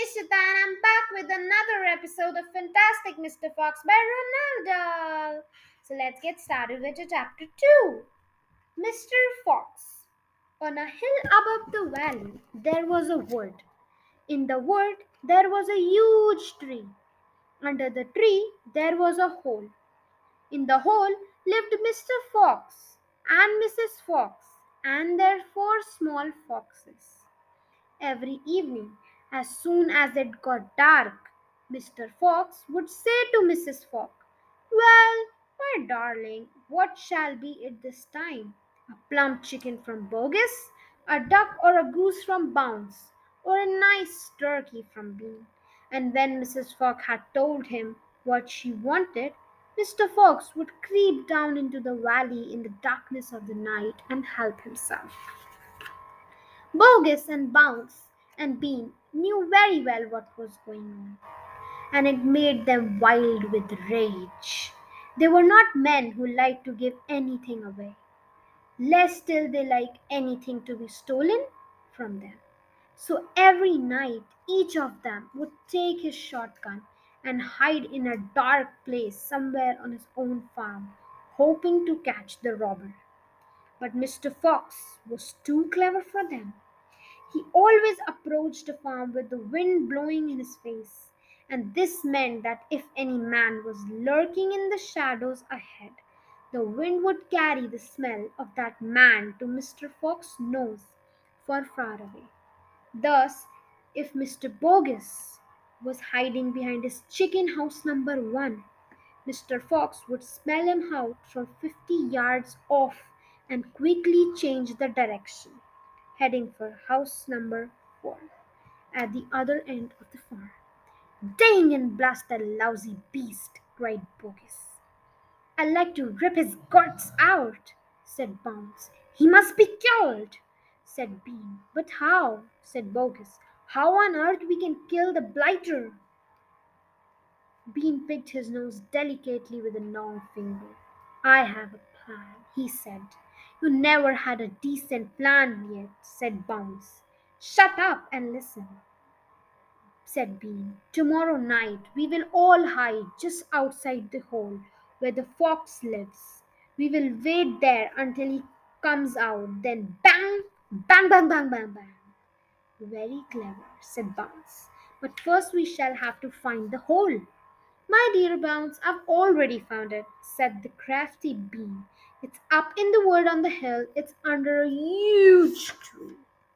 Ishita and I'm back with another episode of Fantastic Mr. Fox by Roald Dahl. So let's get started with chapter 2. Mr. Fox. On a hill above the valley, there was a wood. In the wood, there was a huge tree. Under the tree, there was a hole. In the hole lived Mr. Fox and Mrs. Fox and their four small foxes. Every evening, as soon as it got dark, Mr. Fox would say to Mrs. Fox, Well, my darling, what shall be it this time? A plump chicken from Boggis, a duck or a goose from Bounce, or a nice turkey from Bean? And when Mrs. Fox had told him what she wanted, Mr. Fox would creep down into the valley in the darkness of the night and help himself. Boggis and Bounce and Bean knew very well what was going on, and it made them wild with rage. They were not men who liked to give anything away. Less still they liked anything to be stolen from them. So every night each of them would take his shotgun and hide in a dark place somewhere on his own farm, hoping to catch the robber. But Mr. Fox was too clever for them. He always approached the farm with the wind blowing in his face, and this meant that if any man was lurking in the shadows ahead, the wind would carry the smell of that man to Mr. Fox's nose for far away. Thus, if Mr. Boggis was hiding behind his chicken house number one, Mr. Fox would smell him out from 50 yards off and quickly change the direction, heading for house number four at the other end of the farm. Dang and blast that lousy beast, cried Boggis. I'd like to rip his guts out, said Bounce. He must be killed, said Bean. But how? said Boggis. How on earth we can kill the blighter? Bean picked his nose delicately with a long finger. I have a plan, he said. You never had a decent plan yet, said Bounce. Shut up and listen, said Bean. Tomorrow night we will all hide just outside the hole where the fox lives. We will wait there until he comes out, then bang, bang, bang, bang, bang, bang. Very clever, said Bounce. But first we shall have to find the hole. My dear Bounce, I've already found it, said the crafty Bean. It's up in the wood on the hill. It's under a huge tree.